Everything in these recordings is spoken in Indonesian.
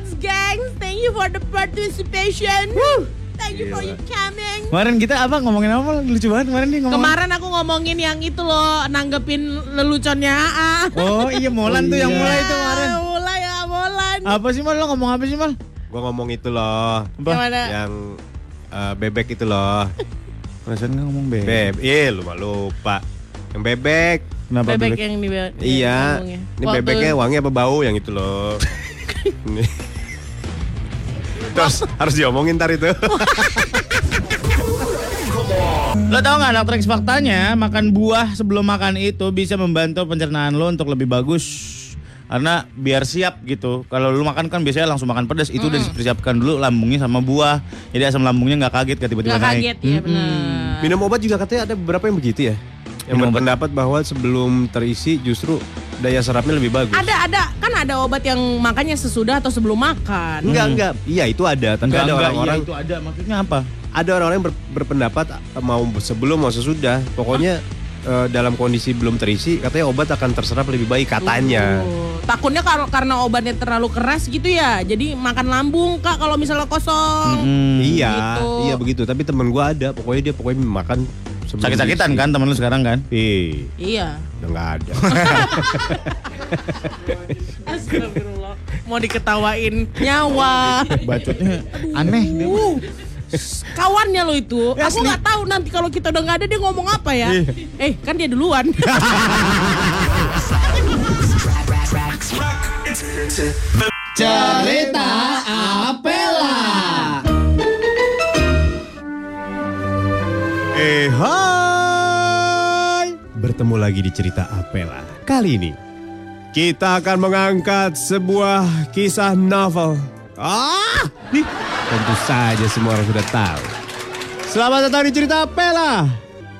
much, gangs. Thank you for the participation. Thank you for you coming. Kemarin kita apa ngomongin apa lucu banget kemarin nih ngomong. Kemarin aku ngomongin yang itu loh, nanggepin leluconnya AA. Oh iya Molan tuh yang mulai itu kemarin. Mulai ya, Molan. Apa sih Mal? Lo ngomong apa sih Mal? Gua ngomong itu loh, Apa? Gimana? yang eh, bebek itu loh. Perasaan ngomong bebek. Beb, iya lupa lupa. Yang bebek. Kenapa Bebek bebek? yang di Iya. Ini Waktu- bebeknya wangi apa bau yang itu loh. Terus harus diomongin ntar itu. Lo tau gak dokter X faktanya makan buah sebelum makan itu bisa membantu pencernaan lo untuk lebih bagus karena biar siap gitu. Kalau lu makan kan biasanya langsung makan pedas, itu udah dipersiapkan dulu lambungnya sama buah. Jadi asam lambungnya nggak kaget kan tiba-tiba Nggak naik. kaget ya benar. Minum obat juga katanya ada beberapa yang begitu ya. Yang Minum obat. berpendapat bahwa sebelum terisi justru daya serapnya lebih bagus. Ada ada kan ada obat yang makannya sesudah atau sebelum makan. Enggak, enggak. Iya, itu ada. Tapi Enggak, ada enggak, orang-orang iya, itu ada. Maksudnya apa? ada orang-orang yang ber- berpendapat eh, mau sebelum mau sesudah. Pokoknya eh, dalam kondisi belum terisi katanya obat akan terserap lebih baik katanya. Tuh. Takutnya kalau karena obatnya terlalu keras gitu ya. Jadi makan lambung Kak kalau misalnya kosong. Hmm. Iya, Gitu. iya begitu. Tapi temen gua ada, pokoknya dia pokoknya makan Sakit-sakitan kan temen lu sekarang kan? Ih, Iya. udah nggak ada. Astagfirullah. Mau diketawain nyawa. Bacotnya aneh. Uh, kawannya lo itu. Ya, Aku nggak tahu nanti kalau kita udah nggak ada dia ngomong apa ya. Iya. Eh, kan dia duluan. Cerita Apela. Eh, hai. Bertemu lagi di cerita Apela. Kali ini kita akan mengangkat sebuah kisah novel. Ah, nih tentu saja semua orang sudah tahu. Selamat datang di cerita Apela.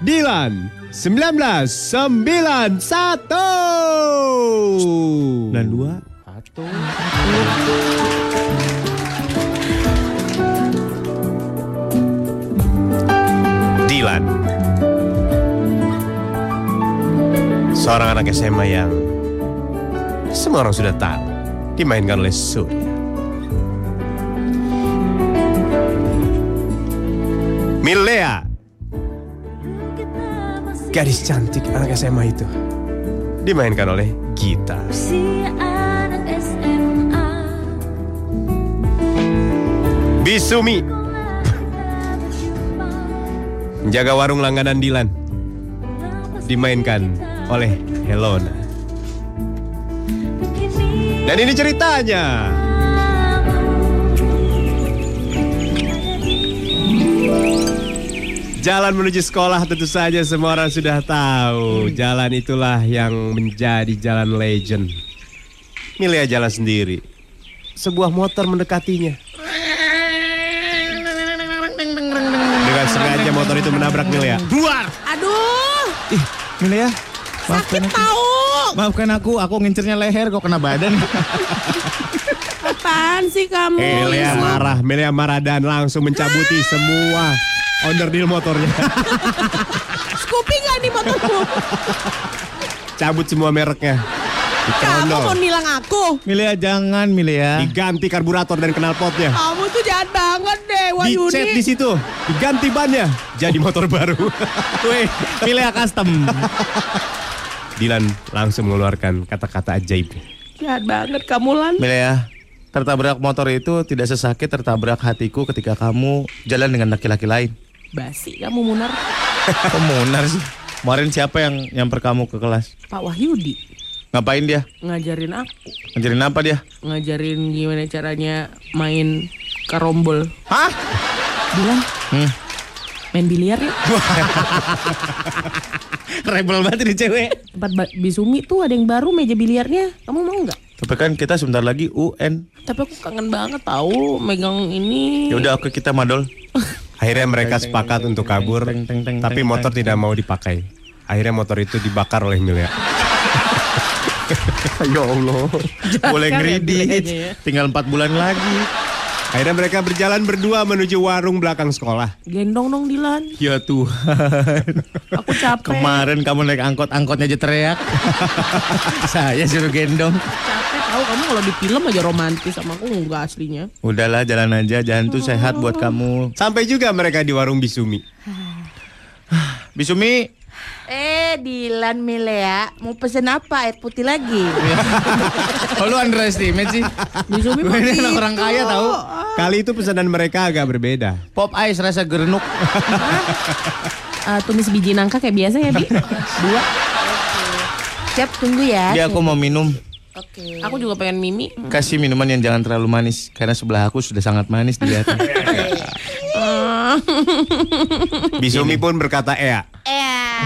Dilan 1991. Dan dua. Dilan. Seorang anak SMA yang semua orang sudah tahu dimainkan oleh Surya. Milea. Gadis cantik anak SMA itu. Dimainkan oleh Gita. Bisumi. Menjaga warung langganan Dilan. Dimainkan oleh Helona. Dan ini ceritanya. Jalan menuju sekolah tentu saja semua orang sudah tahu. Jalan itulah yang menjadi jalan legend. Milea jalan sendiri. Sebuah motor mendekatinya. Sengaja motor itu menabrak Milea. Dua. Aduh, Ih, Milea. sakit Maafkan aku. tahu. Maafkan aku, aku ngincernya leher kok kena badan. Apaan sih kamu? Milea marah, Milea marah dan langsung mencabuti semua onderdil motornya. Scoopy nggak nih motorku? Cabut semua mereknya. Kamu mau nilang aku? Milea jangan Milea. Diganti karburator dan knalpotnya. Kamu tuh jahat banget deh, Dicet di Wahyudi. situ, diganti bannya, jadi motor baru. Weh, Milea custom. Dilan langsung mengeluarkan kata-kata ajaib. Jahat banget kamu Lan. Milea, tertabrak motor itu tidak sesakit tertabrak hatiku ketika kamu jalan dengan laki-laki lain. Basi kamu Munar. Kok munar sih? Kemarin siapa yang nyamper kamu ke kelas? Pak Wahyudi Ngapain dia? ngajarin aku, Ngajarin apa dia? ngajarin gimana caranya main karombol. Hah? Bilang Hmm. main biliar yuk. Rebel banget ini cewek. Tempat Bisumi tuh ada yang baru meja biliarnya. Kamu mau nggak? Tapi kan kita sebentar lagi UN. Tapi aku kangen banget tahu megang ini. Ya udah oke kita madol. Akhirnya mereka sepakat untuk kabur, tapi motor tidak mau dipakai. Akhirnya motor itu dibakar oleh Milea. ya Allah. Boleh ya ngridit. bilangnya ya. Tinggal 4 bulan lagi. Akhirnya mereka berjalan berdua menuju warung belakang sekolah. Gendong dong Dilan. Ya Tuhan. Aku capek. Kemarin kamu naik angkot, angkotnya aja teriak. Saya suruh gendong. Capek Tahu kamu kalau di film aja romantis sama aku enggak aslinya. Udahlah jalan aja, jalan tuh sehat buat kamu. Sampai juga mereka di warung Bisumi. Bisumi, Eh, Dilan Milea, mau pesen apa? Air putih lagi? oh lu underestimate sih. Gue ini anak orang kaya tahu. Kali itu pesanan mereka agak berbeda. Pop ice rasa gerenuk. Eh, tumis biji nangka kayak biasa ya, Bi? Dua. Siap, tunggu ya. Dia aku mau minum. Oke. Aku juga pengen mimi. Kasih minuman yang jangan terlalu manis karena sebelah aku sudah sangat manis dilihatnya. Bisumi pun berkata Ea. Eh,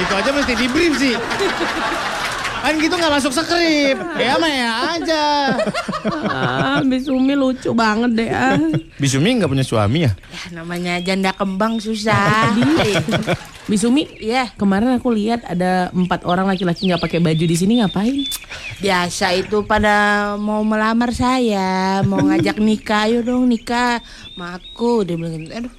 gitu aja mesti di brief sih. Kan gitu nggak masuk skrip. Ya mah ya aja. Ah, Bisumi lucu banget deh. Ah. Bisumi nggak punya suami ya? ya namanya janda kembang susah. Bisumi, Iya, kemarin aku lihat ada empat orang laki-laki nggak pakai baju di sini ngapain? biasa itu pada mau melamar saya, mau ngajak nikah, ayo dong nikah sama aku. Dia bilang gitu, aduh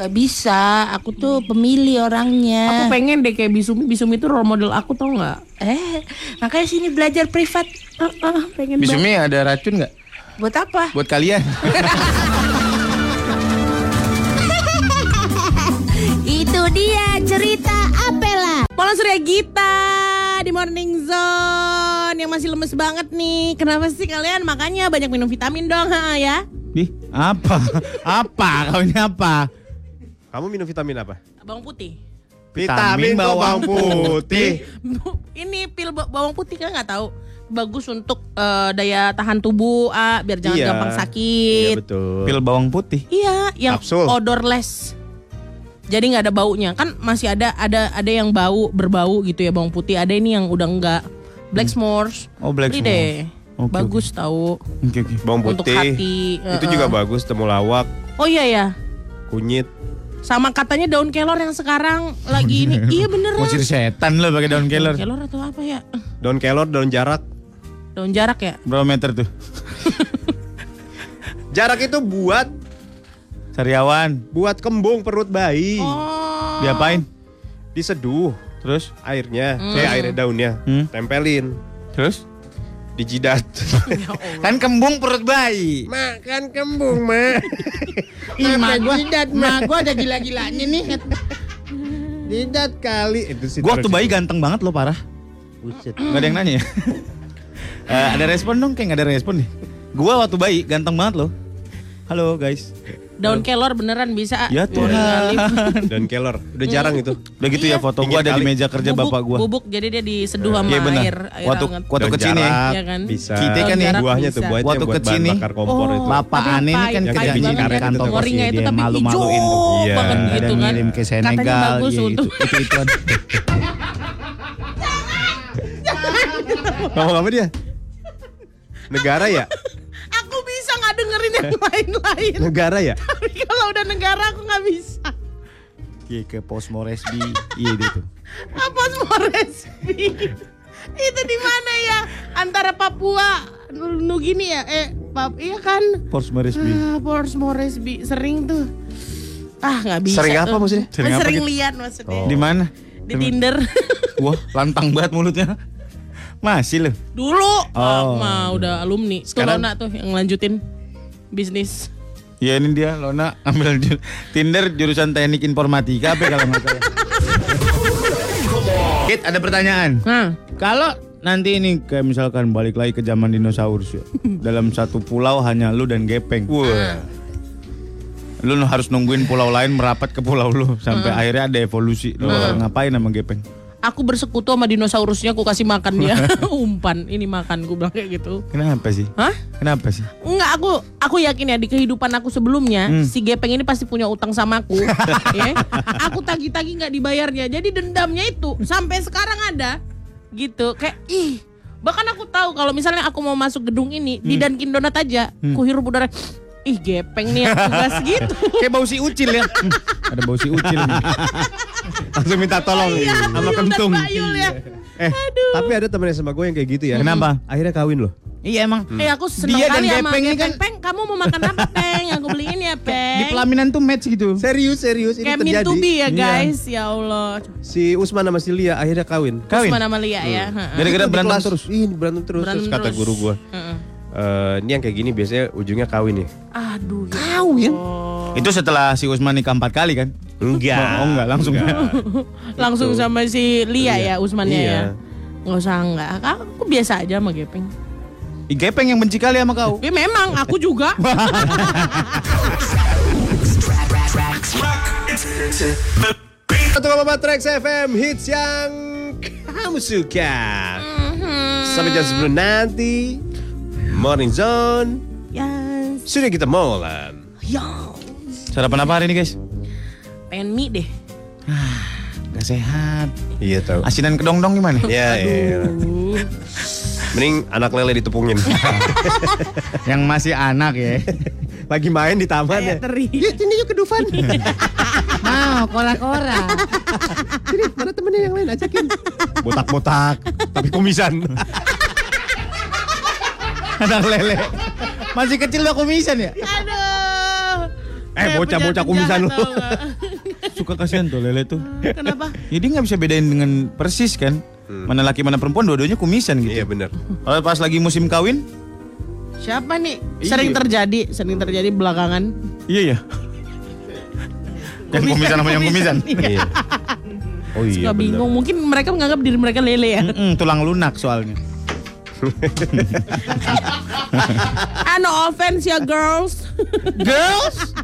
gak bisa, aku tuh pemilih Aku orangnya. pengen deh kayak Bisumi. Bisumi itu role model aku tau nggak? Eh, makanya sini belajar privat. Ah, ah, pengen banget. Bisumi ada racun nggak Buat apa? buat kalian? Itu dia cerita Apela. Pola Surya Gita di Morning Zone yang masih lemes banget nih. Kenapa sih kalian? Makanya banyak minum vitamin dong, ha, ya. Ih, apa? apa? Kau ini apa? Kamu minum vitamin apa? Bawang putih. Vitamin bawang putih. Ini pil ba- bawang putih kan nggak tahu. Bagus untuk eh, daya tahan tubuh, ah, biar jangan Iya. gampang Iya sakit. betul. Pil bawang putih. Iya, yang Kapsul. odorless. Jadi nggak ada baunya. Kan masih ada ada ada yang bau berbau gitu ya bawang putih. Ada ini yang udah enggak. Black s'mores. Oh, Black S'mores. Oke, Bagus tahu. Oke oke. Bawang Untuk putih. hati, Itu uh-uh. juga bagus, temulawak, Oh iya ya. kunyit. Sama katanya daun kelor yang sekarang lagi ini. iya beneran. Ngusir setan lo pakai daun Daun kelor. kelor atau apa ya? Daun kelor, daun jarak. Daun jarak ya? Berapa meter tuh? Jarak itu buat Sariawan. buat kembung perut bayi. Oh. Diapain? Diseduh Terus? airnya, eh airnya daunnya, Hmm. tempelin Terus? Di jidat. Kan kembung perut bayi. Makan kembung, Ma. Ih, mak gua, mak gua ada gila-gilanya nih. jidat kali. Itu sih Gua waktu bayi ganteng banget lo parah. Buset. Gak ada yang nanya ya? Eh, ada respon dong, kayak gak ada respon nih. Gua waktu bayi ganteng banget loh. Halo guys. Daun kelor beneran bisa. Ya Tuhan. Daun kelor. Udah jarang itu. Udah gitu ya foto gua ada di meja kerja bubuk, bapak gua. Bubuk jadi dia diseduh sama Iya benar. air. air Waktu hangat. waktu kecil nih. Iya kan? Bisa. Kita kan nih, buahnya tuh buahnya Waktu buat kecil bahan nih. bakar kompor itu. Bapak aneh ini kan kerja biji karet kantor itu. Dia tapi hijau. Iya. banget Ada gitu kan. ngirim ke Katanya Senegal, bagus ya, itu, itu. Ngomong apa dia? Negara ya? Yang lain-lain. Negara ya? Tapi kalau udah negara aku nggak bisa. Iya ke Pos Moresby. Iya dia tuh. Apa semua resmi? Itu di mana ya? Antara Papua, Nugini ya? Eh, pap, iya kan? Pos Moresby. Ah, Port Moresby sering tuh. Ah, nggak bisa. Sering apa tuh. maksudnya? Sering apa Sering gitu? lihat maksudnya. Di mana? Di Tinder. Wah, lantang banget mulutnya. Masih loh. Dulu. Oh. Oh. mah udah alumni. Tuh Sekarang- Lona tuh yang lanjutin bisnis. Ya ini dia Lona ambil ju- Tinder jurusan teknik informatika apa kalau nggak salah. Kit ada pertanyaan. Nah, Kalau nanti ini kayak misalkan balik lagi ke zaman dinosaurus ya. dalam satu pulau hanya lu dan gepeng. Wah. Lu harus nungguin pulau lain merapat ke pulau lu sampai akhirnya ada evolusi. Lu ngapain sama gepeng? Aku bersekutu sama dinosaurusnya, aku kasih makan dia. Umpan, ini makan, gue bilang kayak gitu. Kenapa sih? Hah? Kenapa sih? Enggak, aku aku yakin ya di kehidupan aku sebelumnya si Gepeng ini pasti punya utang sama aku. ya. Aku tagi-tagi nggak dibayarnya. Jadi dendamnya itu sampai sekarang ada. Gitu. Kayak ih, bahkan aku tahu kalau misalnya aku mau masuk gedung ini di Dunkin Donat aja, ku hirup udara ih Gepeng nih yang tugas gitu. Kayak bau si ucil ya. Hmm, ada bau si ucil nih. Langsung minta tolong. Iya, Sama dan kentung. Bayul ya. Eh, tapi ada temennya sama gue yang kayak gitu ya. Kenapa? Akhirnya kawin loh. Iya emang. Eh aku seneng Dia dan kali sama Gepeng ini Gepeng. kan- Peng, kamu mau makan apa, Peng? Aku beliin ya, Peng. Di pelaminan tuh match gitu. Serius, serius ini Kayak mean terjadi. be ya, Iya. guys. Ya Allah. Si Usman sama si Lia akhirnya kawin. Kawin. Usman sama Lia ya. heeh. Gara-gara Di berantem terus. Ih, berantem terus. Berantem terus kata terus. guru gua. Heeh. "Eh, ini yang kayak gini biasanya ujungnya kawin nih. Aduh. ya Kawin? Allah. Itu setelah si Usman nikah empat kali kan? Enggak. Oh, enggak, langsung. Langsung sama si Lia ya, Usmannya Iya. ya. Nggak usah enggak. Aku biasa aja sama Gepeng. Ih, Gepeng yang benci kali sama kau. Ya memang, aku juga. Satu Mama Trax FM hits yang kamu suka. Sampai jam 10 nanti. Morning Zone. yes. Sudah kita mulai. Ya. Sarapan apa hari ini guys? Pengen mie deh. Gak sehat. Iya tahu. Asinan kedong-dong gimana? Ya, iya. Mending anak lele ditepungin. Yang masih anak ya. Lagi main di taman ya. Teri. Yuk, sini yuk ke Dufan. Mau kora-kora. Sini, mana temennya yang lain ajakin. Botak-botak, tapi kumisan. anak lele. Masih kecil udah kumisan ya? Aduh. Eh, bocah-bocah kumisan lu. Suka kasihan tuh lele tuh. Kenapa? Jadi nggak bisa bedain dengan persis kan? Mana laki mana perempuan dua-duanya kumisan gitu. Iya bener. Kalau pas lagi musim kawin, Siapa nih? Iya. Sering terjadi, sering terjadi belakangan. iya ya. Yang kumisan sama yang kumisan. Iya. Oh iya Suka bener. bingung. Mungkin mereka menganggap diri mereka lele ya. Mm-mm, tulang lunak soalnya. ah, no offense ya girls. Girls.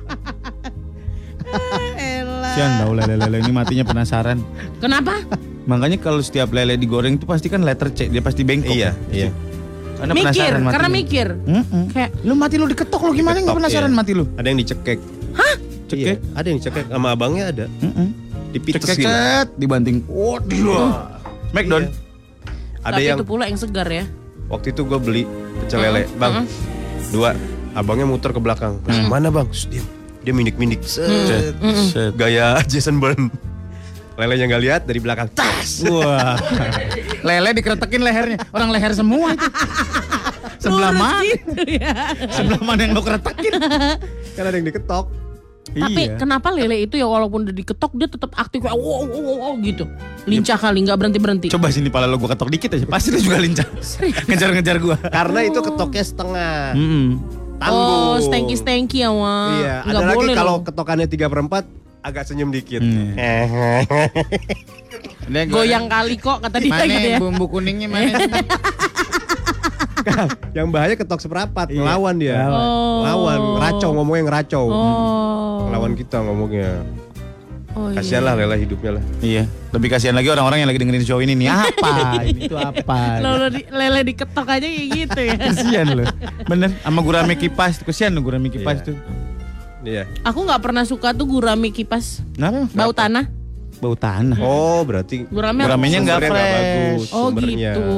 Elah. Sian tau lele-lele ini matinya penasaran. Kenapa? Makanya kalau setiap lele digoreng itu pasti kan letter C, dia pasti bengkok. Iya, kan? iya. Karena mikir, penasaran mati karena lu. mikir. Mm-mm. Kayak Lu mati lu diketok lu gimana nggak penasaran iya. mati lu? Ada yang dicekek. Cekek. Iya, ada yang cekek sama abangnya ada. Mm-mm. Dipites Cekek gitu. dibanting. Oh, di Smackdown. Ada tapi yang itu pula yang segar ya. Waktu itu gue beli pecel lele, bang. Dua. Abangnya muter ke belakang. Terus, Mana bang? Dia dia minik-minik. Set. Set. Gaya Jason Bourne. Lelenya nggak lihat dari belakang. Tas. Wah. Lele dikeretekin lehernya. Orang leher semua itu. Sebelah mana? gitu ya. Sebelah mana yang lo keretekin? Kan ada yang diketok. Tapi Iya. kenapa lele itu ya walaupun udah diketok dia tetap aktif kayak wow, wow, wow, wow, gitu. Lincah kali nggak berhenti berhenti. Coba sini pala lo gue ketok dikit aja. Pasti dia juga lincah. Ngejar-ngejar gua. Karena itu ketoknya setengah. Mm-mm. Tangguh. Oh, stanky stanky ya wah. Iya, ada Nggak lagi boleh kalau loh. ketokannya 3 per 4 agak senyum dikit. Hmm. Goyang kali kok kata dia Mana gitu ya. bumbu kuningnya mana? Yang bahaya ketok seperempat, Iya. ngelawan dia. Oh. Ngelawan, ngeracau ngomongnya ngeracau. Oh. Ngelawan kita ngomongnya. Oh, iya. Kasihan lah Lela hidupnya lah. iya. Lebih kasihan lagi orang-orang yang lagi dengerin show ini nih. Apa? ini tuh apa? Lele, di, lele diketok aja kayak gitu ya. Kasihan loh. Bener. Sama gurame kipas. Kasihan loh gurame kipas Iya. tuh. Iya. Aku nggak pernah suka tuh gurame kipas. Kenapa? Bau tanah. Bau tanah. Oh, berarti Gurame Guramenya nggak sumbernya nggak fresh. bagus. Oh sumbernya. gitu.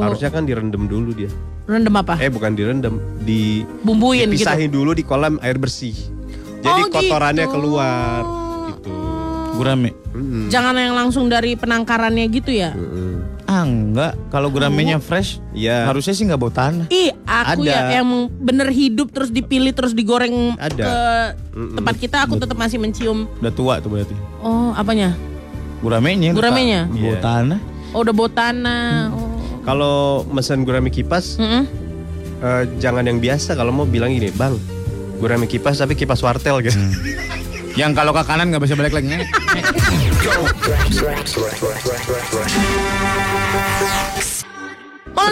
Harusnya kan direndam dulu dia. Rendem apa? Eh bukan direndam, di Bumbuin gitu. dipisahin dulu di kolam air bersih. Jadi Oh, kotorannya gitu. keluar gitu. Gurame. Mm-mm. Jangan yang langsung dari penangkarannya gitu ya. Mm-mm. Ah enggak. Kalau guramenya fresh. Iya. Harusnya sih nggak bau tanah. Ih, aku Ada. ya yang bener hidup terus dipilih terus digoreng Ada. ke Mm-mm. tempat kita aku tetap masih mencium. Udah tua tuh berarti. Oh, apanya? Guramenya. Guramenya? Bau Iya. tanah. Oh, udah bau tanah. Oh. Kalau mesen gurame kipas, Mm-mm. eh, jangan yang biasa. Kalau mau bilang gini, bang, gurame kipas tapi kipas wartel gitu. Yang kalau ke kanan nggak bisa balik lagi. Oh,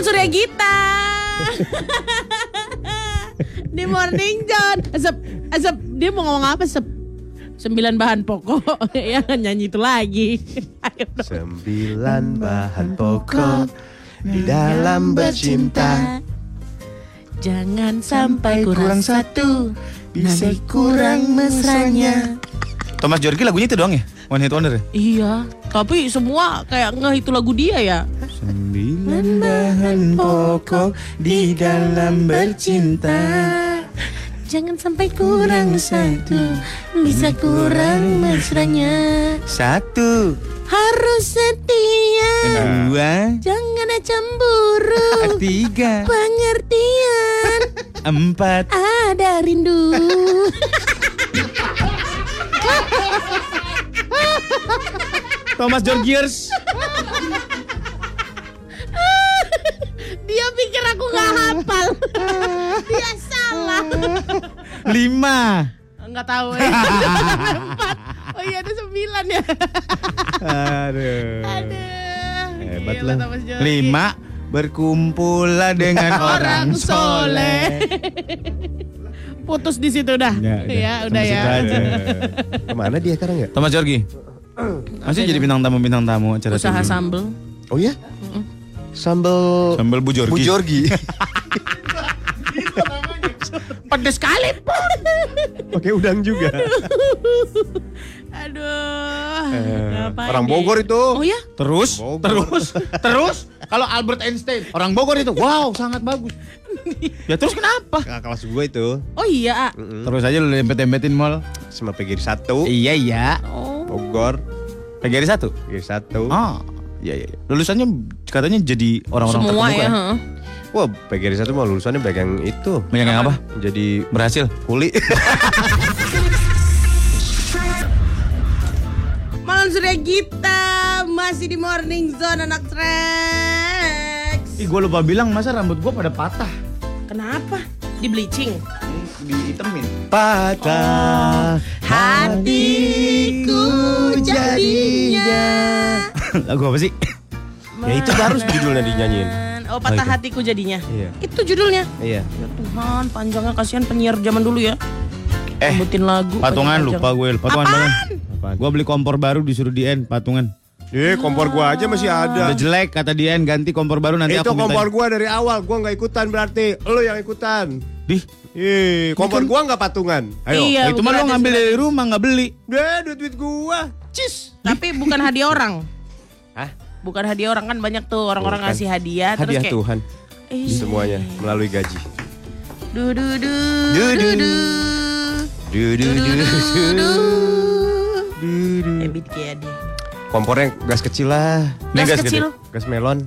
Surya Gita. Di Morning John. Asap, asap. Dia mau ngomong apa, Sep? Sembilan bahan pokok. ya, nyanyi itu lagi. Ayo dong. Sembilan bahan pokok di dalam bercinta. Jangan sampai kurang satu. Nanti kurang mesranya. Thomas Jorgi lagunya itu doang ya? One Hit Wonder ya? Iya, tapi semua kayak nggak itu lagu dia ya. Sembilan bahan pokok di dalam bercinta. Jangan sampai kurang satu, bisa kurang mesranya. Satu. Harus setia Dua. Jangan cemburu. Tiga. Pengertian. Empat. Ada rindu. Thomas Georgiers. Dia pikir aku nggak hafal. Dia salah. Lima. Nggak tahu ya. Empat. Oh iya ada sembilan ya. Aduh. Aduh. Hebat Gila, lah. Lima. Berkumpullah dengan orang Orang soleh. Putus di situ dah. Ya, udah. Ya, udah Sampai ya. aja. Ke mana dia sekarang ya? Thomas Jorgi. Masih jadi bintang tamu bintang tamu acara Usaha TV. sambel. Oh ya? Sambal Sambal Bu Jorgi. Bu Jorgi. Pedes sekali. Pakai udang juga. Aduh. Eh, orang? Bogor itu. Oh ya? Terus, Bogor. terus, terus. Kalau Albert Einstein, orang Bogor itu, wow, sangat bagus. ya terus kenapa? Kakak kelas gue itu. Oh iya. Terus aja lu dempet-dempetin mall. Sama PGRI 1. Iya iya. Oh. Bogor. PGRI satu. PGRI 1. Oh, iya iya. Lulusannya katanya jadi orang-orang Semua terkemuka ya. heeh. Wah, PGRI 1 mau lulusannya pegang itu. Banyak yang apa? Jadi Berhasil. kuli. Malam Surya kita masih di Morning Zone anak Trax. Ih, gue lupa bilang masa rambut gue pada patah. Kenapa? Di bleaching. Ditemin. Patah Hatiku jadinya. Lagu apa sih? Ya itu baru judulnya dinyanyiin. Oh patah Oh, hatiku jadinya. Iya. Itu judulnya. Iya. Ya Tuhan, panjangnya kasihan penyiar zaman dulu ya. Eh, Sebutin lagu. Patungan lupa gue. Patungan Apaan? patungan. Gue beli kompor baru disuruh Dien patungan. Eh, kompor gua aja masih ada. Udah jelek kata Dien ganti kompor baru nanti itu aku minta. kompor gua dari awal, gua nggak ikutan berarti. Lo yang ikutan. Dih, Ih, kompor gua nggak patungan. Ayo. Iya, itu mah lo ngambil dari rumah nggak beli. Deh, duit duit gua. Cis. Tapi bukan hadiah orang. Hah? Bukan hadiah orang kan banyak tuh orang-orang ngasih hadiah, terus Hadiah kayak Tuhan Eh, semuanya melalui gaji. Du du du Du, du du. du Du, du, du, du. du. Ebit kayak dia. Kompornya gas kecil lah. Gas gas kecil. Gas melon.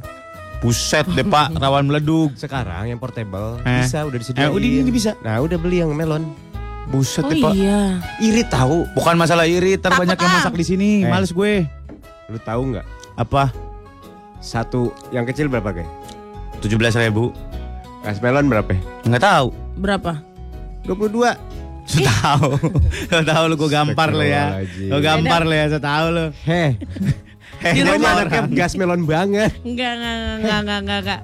Buset deh pak, rawan meleduk. Sekarang yang portable Eh. bisa udah Eh, disediain. udah, ini bisa. Nah, udah beli yang melon. Buset Oh deh pak. iya. Irit tahu. Bukan masalah iri, ntar Takut, banyak yang masak di sini. Eh. Males gue. Lu tahu nggak? Apa? Satu yang kecil berapa kayak? Tujuh belas ribu. Gas melon berapa? Nggak tahu. Berapa? 22. Saya tahu. Saya tahu lu gue gampar lo ya. Gue gampar lo ya, saya tahu lo. Heh. Heh, Di Ini rumah anaknya gas melon banget. Enggak, enggak, enggak, enggak, enggak, enggak.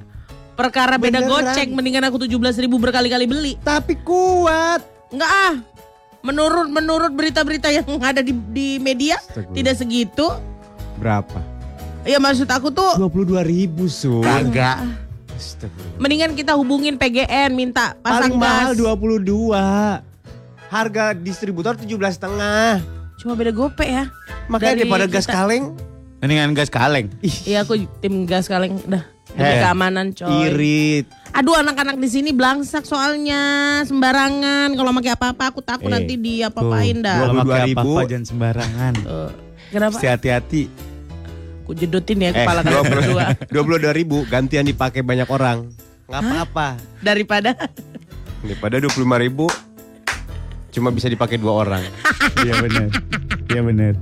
Perkara beda Beneran. gocek mendingan aku 17 ribu berkali-kali beli. Tapi kuat. Enggak ah. Menurut menurut berita-berita yang ada di, di media Astagfirullah. tidak segitu. Berapa? Ya maksud aku tuh 22 ribu, Su. Kagak. Mendingan kita hubungin PGN minta pasang Paling mahal gas. 22. Harga distributor 17 setengah. Cuma beda gope ya. Makanya Dari daripada gas kaleng, Mendingan gas kaleng. Iya aku tim gas kaleng dah. Demi Eh, keamanan coy. irit. Aduh anak-anak di sini belangsak soalnya sembarangan. Kalau pakai apa-apa aku takut Eh, nanti diapa-apain dah. Kalau pakai 22.000. apa-apa jangan sembarangan. Tuh. Kenapa? Mesti hati-hati. Aku jedotin ya Eh, kepala kalian berdua. 22 ribu gantian dipakai banyak orang. Nggak apa-apa. Daripada Daripada 25 ribu cuma bisa dipakai dua orang. Iya benar. Iya benar.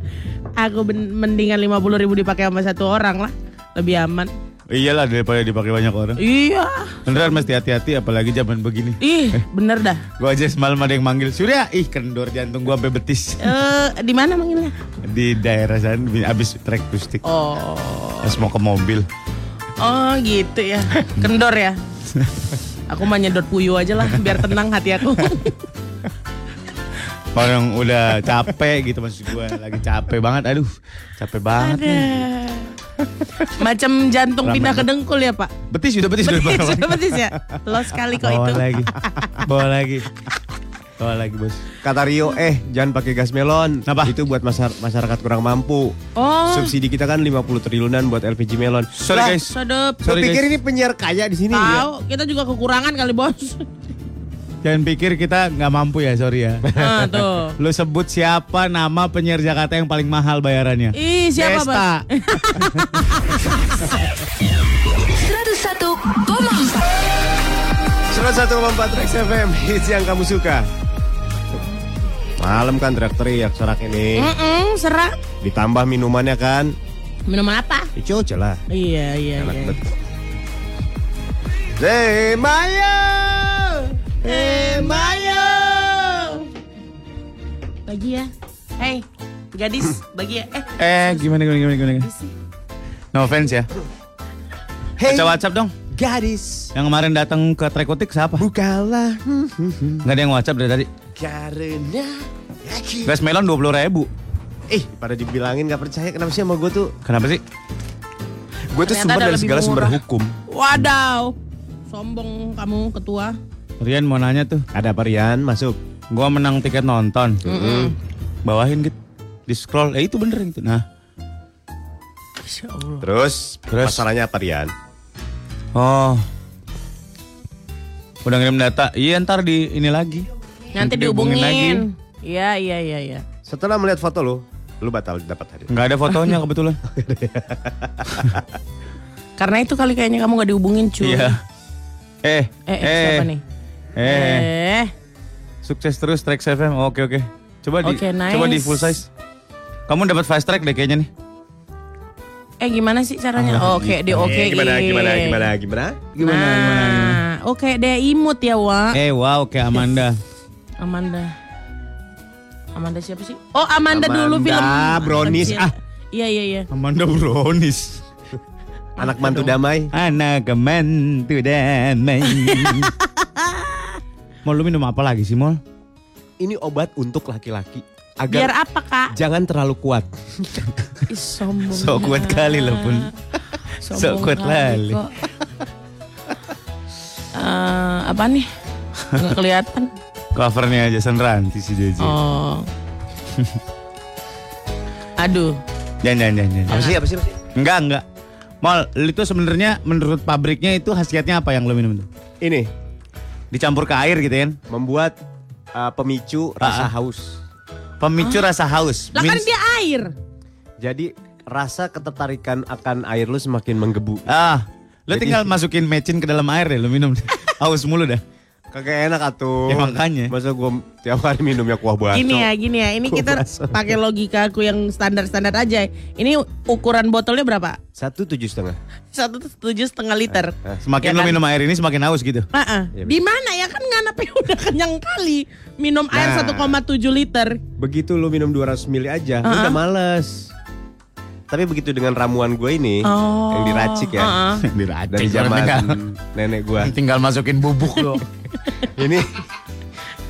Aku mendingan 50 ribu dipakai sama satu orang lah. Lebih aman. Iyalah daripada dipakai banyak orang. Iya. Beneran mesti hati-hati apalagi zaman begini. Ih, bener dah. Gua aja semalam ada yang manggil Surya, ih kendor jantung gua sampai betis Eh, di mana manggilnya? di daerah sana abis trek pustik. Oh. Pas mau ke mobil. Oh, gitu ya. Kendor ya. Aku mah nyedot puyuh aja lah biar tenang hati aku. Orang udah capek gitu maksud gua lagi capek banget. Aduh, capek banget nih. Macam jantung Ramai pindah ke dengkul ya, Pak. Betis udah betis udah Betis, sudah betis ya. Lo sekali kok Bawa itu. lagi. Bawa lagi. Bawa lagi, Bos. Kata Rio, eh jangan pakai gas melon. Kenapa? Itu buat masyarakat kurang mampu. Oh, Subsidi kita kan 50 triliunan buat LPG melon. Sorry, guys. sedep. Sorry, pikir ini penyiar kaya di sini ya? Tahu, kita juga kekurangan kali, Bos. Jangan pikir kita nggak mampu ya, sorry ya. Ah, tuh. Lu sebut siapa nama penyiar Jakarta yang paling mahal bayarannya? Ih, siapa, Desta. Bang? 101,4 Rex FM Hits yang kamu suka Malam kan teriak-teriak sorak ini Mm-mm, serak. Ditambah minumannya kan Minuman apa? Ijo lah Iya, iya, Enak iya. banget Hey Maya Eh, Mayo. Bagi ya. Hey, gadis, bagi ya. Eh, Eh, gimana gimana gimana gimana? No offense ya. Hey Baca WhatsApp dong. gadis Yang kemarin datang ke Trekotik siapa? Bukalah Nggak ada yang WhatsApp dari tadi. Karena yakin Gas melon 20 ribu. Eh pada dibilangin gak percaya Kenapa sih sama gue tuh Kenapa sih? Gue tuh sumber ada dari segala sumber hukum wadaw. Sombong kamu ketua. Rian mau nanya tuh. Ada apa Rian masuk Gua menang tiket nonton. Bawahin gitu. Di scroll. Eh itu bener itu. Nah. Allah. Terus, Terus? masalahnya apa Rian? Oh. Udah ngirim data. Iya ntar di ini lagi. Nanti dihubungin dihubungin. Iya, iya, iya, iya. Setelah melihat foto lu, lu batal dapat hadir. Nggak ada fotonya kebetulan. Karena itu kali kayaknya kamu gak dihubungin cuy. Iya. Eh, Eh, eh, siapa nih? Eh, Eh, sukses terus Trax FM. Oke oke. Coba di Oke, nice. coba di full size. Kamu dapat fast track deh kayaknya nih. eh gimana sih caranya? Oke, di oke. Eh, gimana, gimana, gimana, gimana? Gimana nah, gimana gimana. Oke, deh imut ya, Wak. Eh wow kayak Amanda. Amanda. Amanda siapa sih? Oh, Amanda, dulu Amanda film Brownies. kecil. Ah. Iya, iya, iya. Amanda Brownies. Anak mantu damai. Anak mantu damai. Mau lu minum apa lagi sih, Mol? Ini obat untuk laki-laki. Biar Agar apa, Kak? jangan terlalu kuat. Ih, sombong. So kuat kali lo pun. So kuat kali. kok. Eh, apa nih? Nggak kelihatan. Covernya aja Ranti si. Oh. Aduh. Jangan, jangan, jangan, jangan. Apa sih, apa sih, apa sih? Enggak, enggak. Mol, itu sebenarnya menurut pabriknya itu khasiatnya apa yang lo minum itu? Ini Dicampur ke air gitu kan? membuat uh, pemicu rasa haus. Pemicu rasa haus. Lah kan dia air. Jadi rasa ketertarikan akan air lu semakin menggebu. Ah, lo Jadi- tinggal masukin mecin ke dalam air deh, lo minum. haus mulu dah. Kagak enak atuh. Ya, makanya. Masa gua tiap hari minumnya kuah batu. Gini ya, gini ya. Ini Kuah kita pakai logika aku yang standar-standar aja. Ini ukuran botolnya berapa? Satu tujuh setengah. Satu tujuh setengah liter. Semakin Ya lo kan? minum air ini semakin haus gitu. Ah, ah. Ya, Di mana ya kan nganapnya udah kenyang kali. Minum air Nah. 1,7 liter. Begitu lu minum 200 ml aja, lu Uh-uh. udah males. Tapi begitu dengan ramuan gue ini Oh. yang diracik ya Uh-uh. Diracik. dari zaman tinggal, nenek gua. tinggal masukin bubuk lo. ini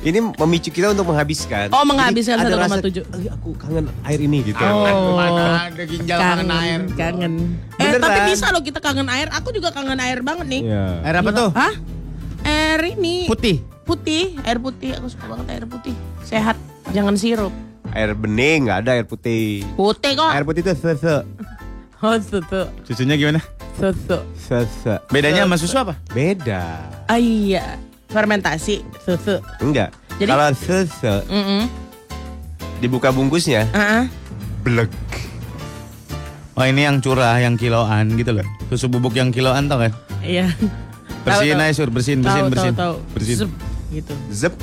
ini memicu kita untuk menghabiskan. Oh, menghabiskan rasa, 1,7. "Eh, aku kangen air ini gitu. Oh. ada ginjal kangen air. Kangen. Eh Beneran. tapi bisa loh kita kangen air. Aku juga kangen air banget nih. Iya. Air apa tuh? Hah? Air ini Putih. putih, air putih. Aku suka banget air putih. Sehat, jangan sirup. Air bening nggak ada air putih. Putih kok. Air putih itu sese. Oh, susu. Susunya gimana? Susu. Sese. Bedanya sama susu apa? Beda. Ah iya, fermentasi susu. Enggak. Jadi- Kalau sese Mm dibuka bungkusnya, Ah, ah. blek. Oh ini yang curah, yang kiloan gitu loh. Susu bubuk yang kiloan tau kan? Iya. Bersihin aja sur, bersihin, bersihin, tahu, bersihin. tahu. Bersihin. Zep, gitu. Zep.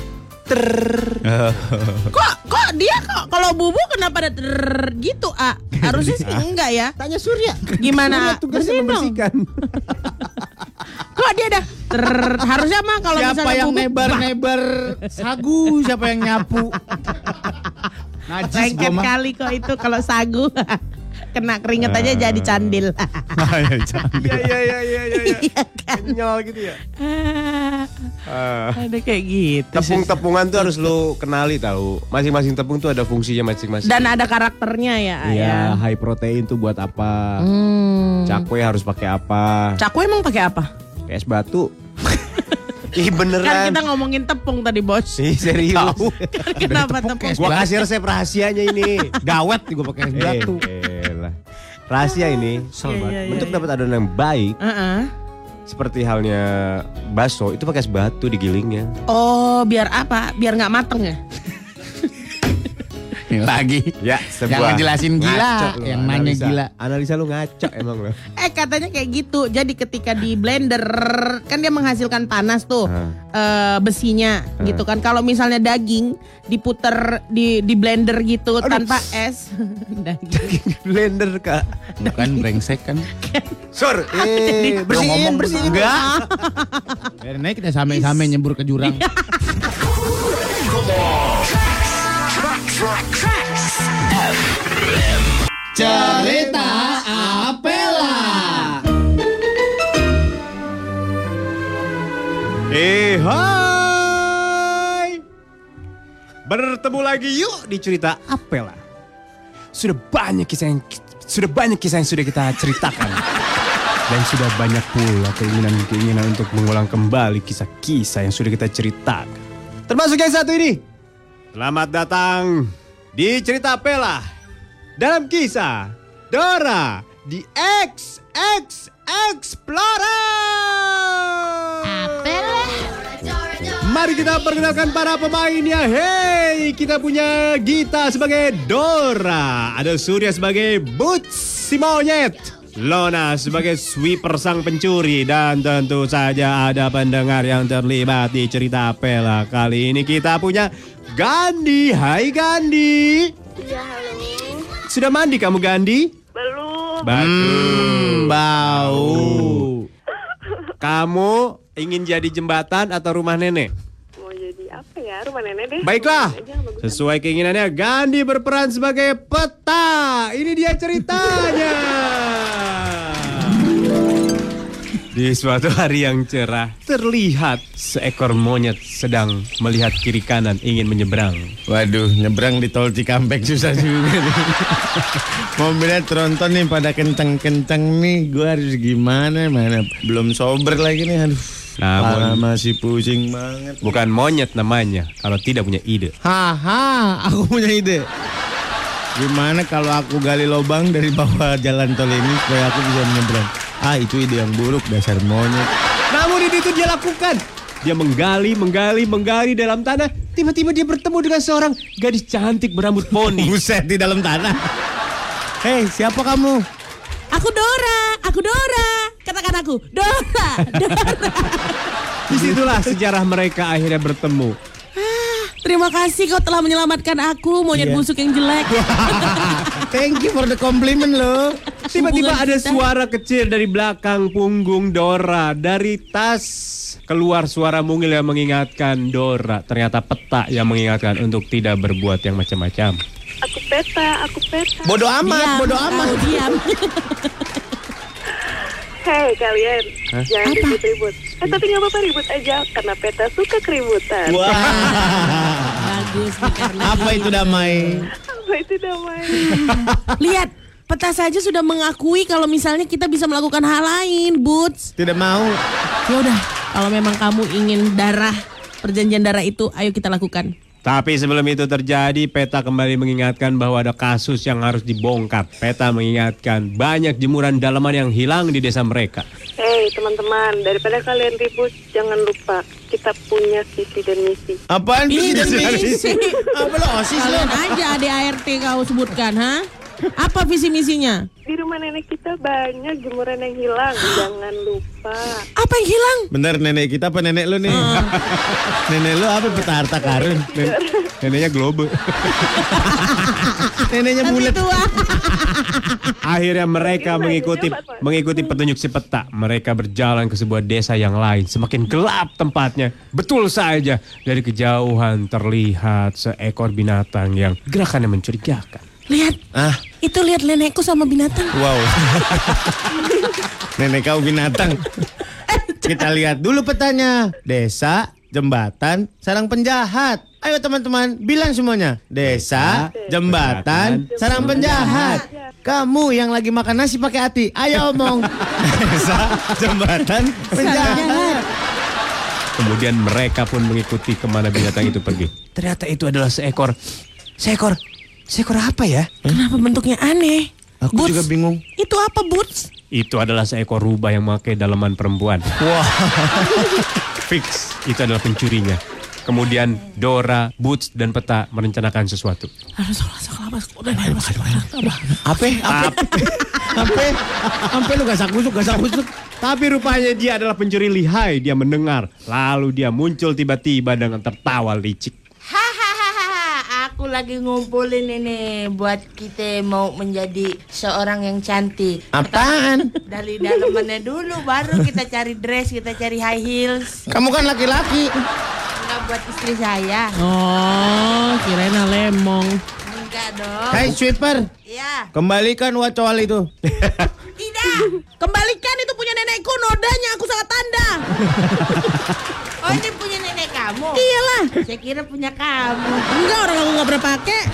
Kok kok dia kok kalau bubuk kenapa ada ter gitu, ah? Harusnya sih enggak ya. Tanya Surya. Gimana? Surya tugasnya membersihkan. Kok dia ada ter harusnya mah kalau Siapa misalnya yang bubuk nebar-nebar sagu? Siapa yang nyapu? Najis kali kok itu kalau sagu. Kena keringet aja jadi candil. Ayo, cantik. Iya iya iya iya. iya. Iya kan? Kenyal gitu ya. Ah, ada kayak gitu. Tepung-tepungan tuh harus lu kenali tahu. Masing-masing tepung tuh ada fungsinya masing-masing. Dan ada karakternya ya, Iya, ya. high protein tuh buat apa? Hmm. Cakwe harus pakai apa? Cakwe emang pakai apa? Es batu. Ih Kan beneran. kita ngomongin tepung tadi, Bos. Ih serius. Kenapa tepung? Gua kasih resep rahasianya ini. Gawet juga pakai es batu. Eh. Rahasia ini. Iya, iya, iya, Untuk iya. dapat adonan yang baik, Heeh. seperti halnya bakso itu pakai es batu digilingnya. Oh, biar apa? Biar nggak mateng ya? Lagi. Ya, Jangan jelasin gila, Ngaco lu, yang nanya analisa. gila. Analisa lu ngaco emang lu. Eh katanya kayak gitu. Jadi ketika di blender kan dia menghasilkan panas tuh Ah. eh, besinya gitu kan. Kalau misalnya daging diputer di di blender gitu tanpa es. daging. Blender kak. Bukan brengsek kan. Sur, eh, bersihin, bersihin. Enggak. Biarin aja kita same-same nyebur ke jurang. Cerita Apela. Eh, hai. Bertemu lagi yuk di cerita Apela. Sudah banyak kisah yang sudah banyak kisah yang sudah kita ceritakan. Dan sudah banyak pula keinginan-keinginan untuk mengulang kembali kisah-kisah yang sudah kita ceritakan. Termasuk yang satu ini. Selamat datang di cerita Apela. Dalam kisah Dora di XX Explorer. Mari kita perkenalkan para pemainnya. Hey, kita punya Gita sebagai Dora. Ada Surya sebagai Boots si monyet. Lona sebagai sweeper sang pencuri. Dan tentu saja ada pendengar yang terlibat di cerita Pela. Kali ini kita punya Gandhi. Hai Gandhi. Iya, halo. Sudah mandi kamu Gandhi? Belum. Bagus. bau. Kamu ingin jadi jembatan atau rumah nenek? Mau jadi apa ya? Rumah nenek deh. Baiklah. Sesuai keinginannya, Gandhi berperan sebagai peta. Ini dia ceritanya. Di suatu hari yang cerah, terlihat seekor monyet sedang melihat kiri kanan ingin menyeberang. Waduh, nyebrang di tol Cikampek susah juga. Mobilnya tronton nih pada kenceng-kenceng nih. Gue harus gimana? Mana belum sober lagi nih. Aduh. Namun- masih pusing banget. Bukan monyet namanya, kalau tidak punya ide. Haha, aku punya ide. Gimana kalau aku gali lubang dari bawah jalan tol ini supaya aku bisa menyeberang? Ah, itu ide yang buruk dasar monyet. Namun ini itu dia lakukan. Dia menggali, menggali, menggali dalam tanah. Tiba-tiba dia bertemu dengan seorang gadis cantik berambut poni. Buset di dalam tanah. Hei, siapa kamu? Aku Dora, aku Dora. Katakan aku, Dora, Dora. Di situlah sejarah mereka akhirnya bertemu. Terima kasih kau telah menyelamatkan aku, monyet Iya. busuk yang jelek. Thank you for the compliment loh. Tiba-tiba ada kita. suara kecil dari belakang punggung Dora. Dari tas keluar suara mungil yang mengingatkan Dora. Ternyata peta yang mengingatkan untuk tidak berbuat yang macam-macam. Aku peta, aku peta. Bodoh amat, Diam, bodoh amat. kau diam. Hei kalian, jangan ribut-ribut. Eh tapi nggak apa-apa ribut aja karena peta suka keributan. Wah. Bagus Apa itu damai? Apa itu damai? Lihat, peta saja sudah mengakui kalau misalnya kita bisa melakukan hal lain, Boots. Tidak mau. Ya udah, kalau memang kamu ingin darah, perjanjian darah itu, ayo kita lakukan. Tapi sebelum itu terjadi, Peta kembali mengingatkan bahwa ada kasus yang harus dibongkar. Peta mengingatkan banyak jemuran dalaman yang hilang di desa mereka. Hei teman-teman, daripada kalian ribut, jangan lupa kita punya visi dan misi. Apaan visi dan misi? Apa lo osis lo? Kalian aja ADART kau sebutkan, ha? Apa visi misinya? Di rumah nenek kita banyak jemuran yang hilang, jangan lupa. Apa yang hilang? Bener nenek kita apa nenek lu nih? nenek lu apa peta harta karun? Nen- Neneknya globe. neneknya bulat. tua. Akhirnya mereka mengikuti mengikuti petunjuk si peta. Mereka berjalan ke sebuah desa yang lain. Semakin gelap tempatnya. Betul saja dari kejauhan terlihat seekor binatang yang gerakannya mencurigakan. Lihat, Ah, itu lihat nenekku sama binatang. wow. nenek kau binatang. Kita lihat dulu petanya. Desa, jembatan, sarang penjahat. Ayo teman-teman, bilang semuanya. Desa, jembatan, sarang penjahat. Kamu yang lagi makan nasi pakai hati, ayo omong. Desa, jembatan, penjahat. Kemudian mereka pun mengikuti ke mana binatang itu pergi. Ternyata itu adalah seekor, seekor, seekor apa ya? Kenapa bentuknya aneh? Aku Boots, juga bingung. Itu apa, Boots? Itu adalah seekor rubah yang memakai dalaman perempuan. Wah. Fix, itu adalah pencurinya. Kemudian Dora, Boots, dan Peta merencanakan sesuatu. Apa? Apa? Apa? Apa lu gasak kusuk, gasak kusuk? Tapi rupanya dia adalah pencuri lihai. Dia mendengar, lalu dia muncul tiba-tiba dengan tertawa licik. Aku lagi ngumpulin ini buat kita mau menjadi seorang yang cantik. Apaan? Dari dalamannya dulu, baru kita cari dress, kita cari high heels. Kamu kan laki-laki. Enggak buat istri saya. Oh, kirain lemong. Enggak dong. Hai sweeper, Iya. kembalikan wacowal itu. Tidak. Kembalikan itu punya nenekku, nodanya aku sangat tanda. Oh, ini punya nenek kamu. Iyalah. Saya kira punya kamu. Enggak, orang aku nggak pernah pakai.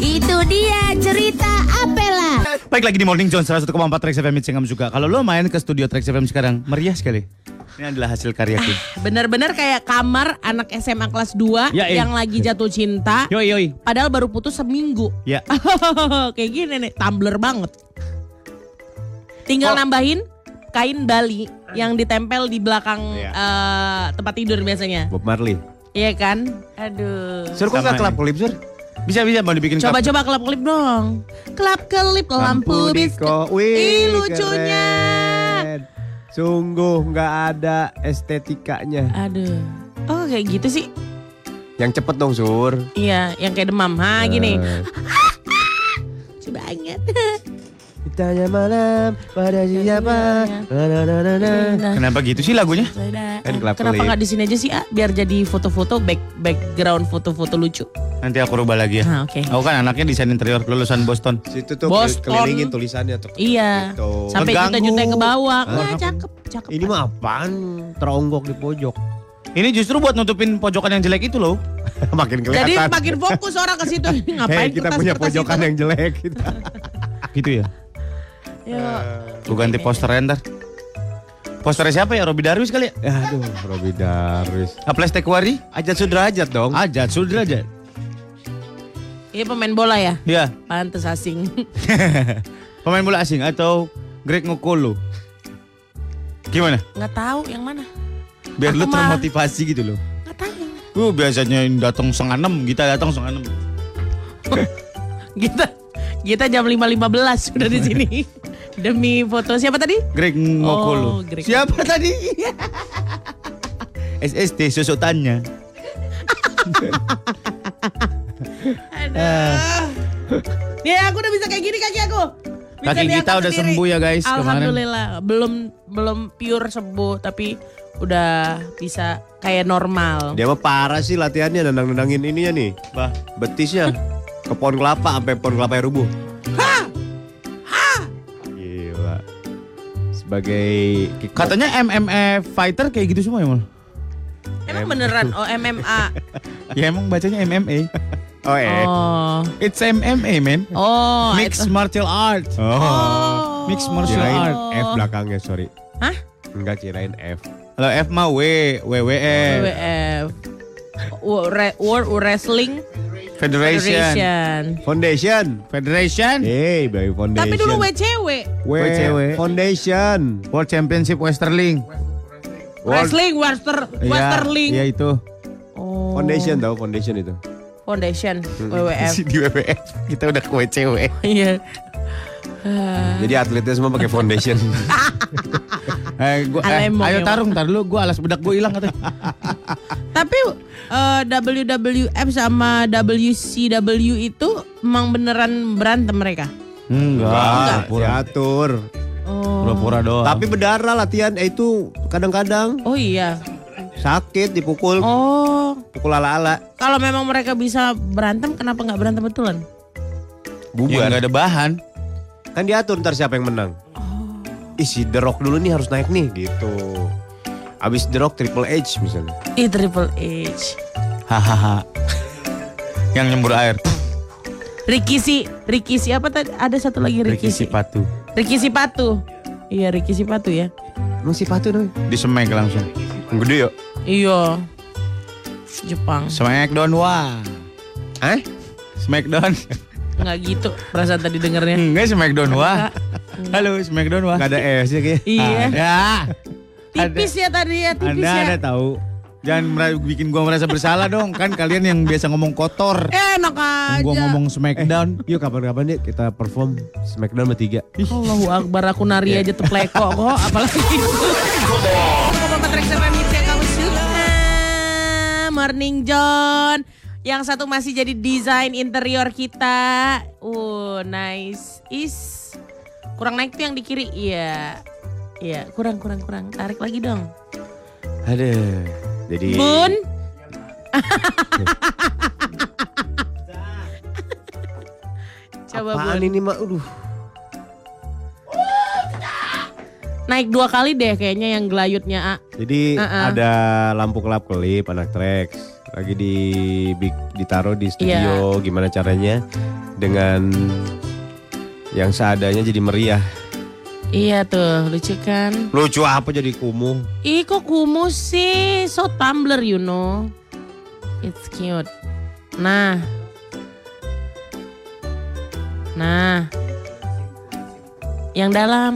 Itu dia cerita Apela. Baik lagi di Morning Zone 101,4 Trax FM Cengam juga. Kalau lo main ke studio Trax FM sekarang, meriah sekali. Ini adalah hasil karyaku. Bener-bener kayak kamar anak SMA kelas 2 Ya, eh. yang lagi jatuh cinta. Yoi yoi. Padahal baru putus seminggu. Ya. Kayak gini nih, tumbler banget. Tinggal nambahin kain Bali yang ditempel di belakang Iya. eh, tempat tidur biasanya. Bob Marley. Iya kan? Aduh. Sur, kok Sama nggak kelap ini. kelip, Sur? Bisa bisa mau dibikin cup. Coba-coba kelap-kelip dong. Kelap-kelip lampu Diko. disco. Wih, Ih, lucunya. keren. Sungguh nggak ada estetikanya. Aduh. Oh, kayak gitu sih. Yang cepet dong, Sur. Iya, yang kayak demam. Ha, gini. Eh, Lucu banget. Ditanya malam pada siapa? Na, na, na, na, na. Kenapa gitu sih lagunya? Kan Kenapa nggak di sini aja sih, ah? Biar jadi foto-foto back background foto-foto lucu. Nanti aku rubah lagi ya. Ah, oke. Aku kan anaknya desain interior lulusan Boston. Situ tuh Boston. kelilingin tulisannya tuh. Iya. Gitu. Sampai juta-juta ke bawah. Ah. Wah, cakep, cakep. Ini mah apaan? Teronggok di pojok. Ini justru buat nutupin pojokan yang jelek itu loh. Makin kelihatan. Jadi makin fokus orang ke situ. Ngapain Hei, kita punya pojokan itu? yang jelek. Gitu ya. Ya, Gue ganti posternya ntar. Posternya siapa ya? Robi Darwis kali ya? Aduh, Robi Darwis. Aples Tekwari? Ajat sudrajat dong. Ajat, Sudrajat. Iya pemain bola ya? Ya, Pantes asing. pemain bola asing atau Greg Ngokolo. Gimana? Nggak tahu yang mana. Biar Aku lu mah- termotivasi gitu loh. Nggak tahu mana. Uh, biasanya datang setengah enam, kita datang setengah enam. Kita kita jam 5.15 sudah di sini. Demi foto siapa tadi? Greg Oh, Ngokolo. Greg. Siapa tadi? SST susutannya. Aduh. Ya aku udah bisa kayak gini kaki aku. Bisa Kaki kita udah sendiri. sembuh ya, guys, kemarin. Alhamdulillah. Belum belum pure sembuh tapi udah bisa kayak normal. Dia mah parah sih latihannya nendang-nendangin ininya nih. Bah, Betisnya ke pohon kelapa sampai pohon kelapa rubuh. Gila. Sebagai katanya MMA fighter kayak gitu semua ya, Mal? Emang beneran oh MMA. Ya emang bacanya MMA. Oh, eh. Oh. It's MMA, man. Oh. Mixed itu- martial art. Oh. Mixed martial Kirain art. F belakangnya, sorry. Hah? Enggak kirain F. Kalau F mah W, WWF, WWF. World Wrestling Federation. Federation. Foundation. Federation. Hey, baby foundation. Tapi dulu WCW. WCW. Foundation. World Championship Westerling. World Wrestling Wester Westerling. Iya itu. Oh. Foundation tahu foundation itu. Foundation WWF. Di WWF. Kita udah ke WCW. Iya. Jadi atletnya semua pakai foundation. Eh, gua, eh, ayo emong. tarung, tar dulu. Gua alas bedak gue hilang katanya. Tapi eh, WWF sama WCW itu emang beneran berantem mereka. Enggak. diatur. Oh. Pura-pura doang. Tapi berdarah latihan eh, itu kadang-kadang Oh iya. sakit dipukul, Oh. pukul ala-ala. Kalau memang mereka bisa berantem, kenapa nggak berantem betulan? ya, Bubar. nggak ada bahan. Kan diatur ntar siapa yang menang. Ih si The Rock dulu nih harus naik nih gitu. Abis The Rock Triple H misalnya. Ih Triple H. Hahaha. Yang nyembur air. Ricky si, Ricky si apa tadi? Ada satu lagi Ricky, Ricky si. Sipatu. Ricky Sipatu. Iya Ricky Sipatu ya. Emang si Patu namanya? Di semek langsung. Gede ya? Iya. Jepang. Smackdown wah. Hah? Smackdown. Nggak gitu perasaan tadi dengernya. Enggak Smackdown wah. Halo Smackdown wah. Gak ada S-nya kayak. Iya. Ya. Tipis ya tadi ya, tipis Anda ya. ada tahu. Jangan mera- bikin gua merasa bersalah dong. Kan kalian yang biasa ngomong kotor. Enak aja. Gua ngomong Smackdown. Yuk kapan-kapan deh kita perform Smackdown bertiga. Allahu Akbar aku nari aja tepleko kok apalagi itu. Suka. Morning John. Yang satu masih jadi desain interior kita. Uh, nice. Is kurang naik tuh yang di kiri. Iya. Iya, kurang kurang kurang. Tarik lagi dong. Aduh. Jadi Bun. Coba apaan Bun. ini mak? Aduh. Naik dua kali deh kayaknya yang gelayutnya A. Jadi Uh-uh. ada lampu kelap kelip anak Trax lagi di ditaruh di studio gimana caranya dengan yang seadanya jadi meriah. Iya tuh, lucu kan? Lucu apa jadi kumuh? Ih kok kumuh sih? So Tumblr you know. It's cute. Nah. Nah. Yang dalam.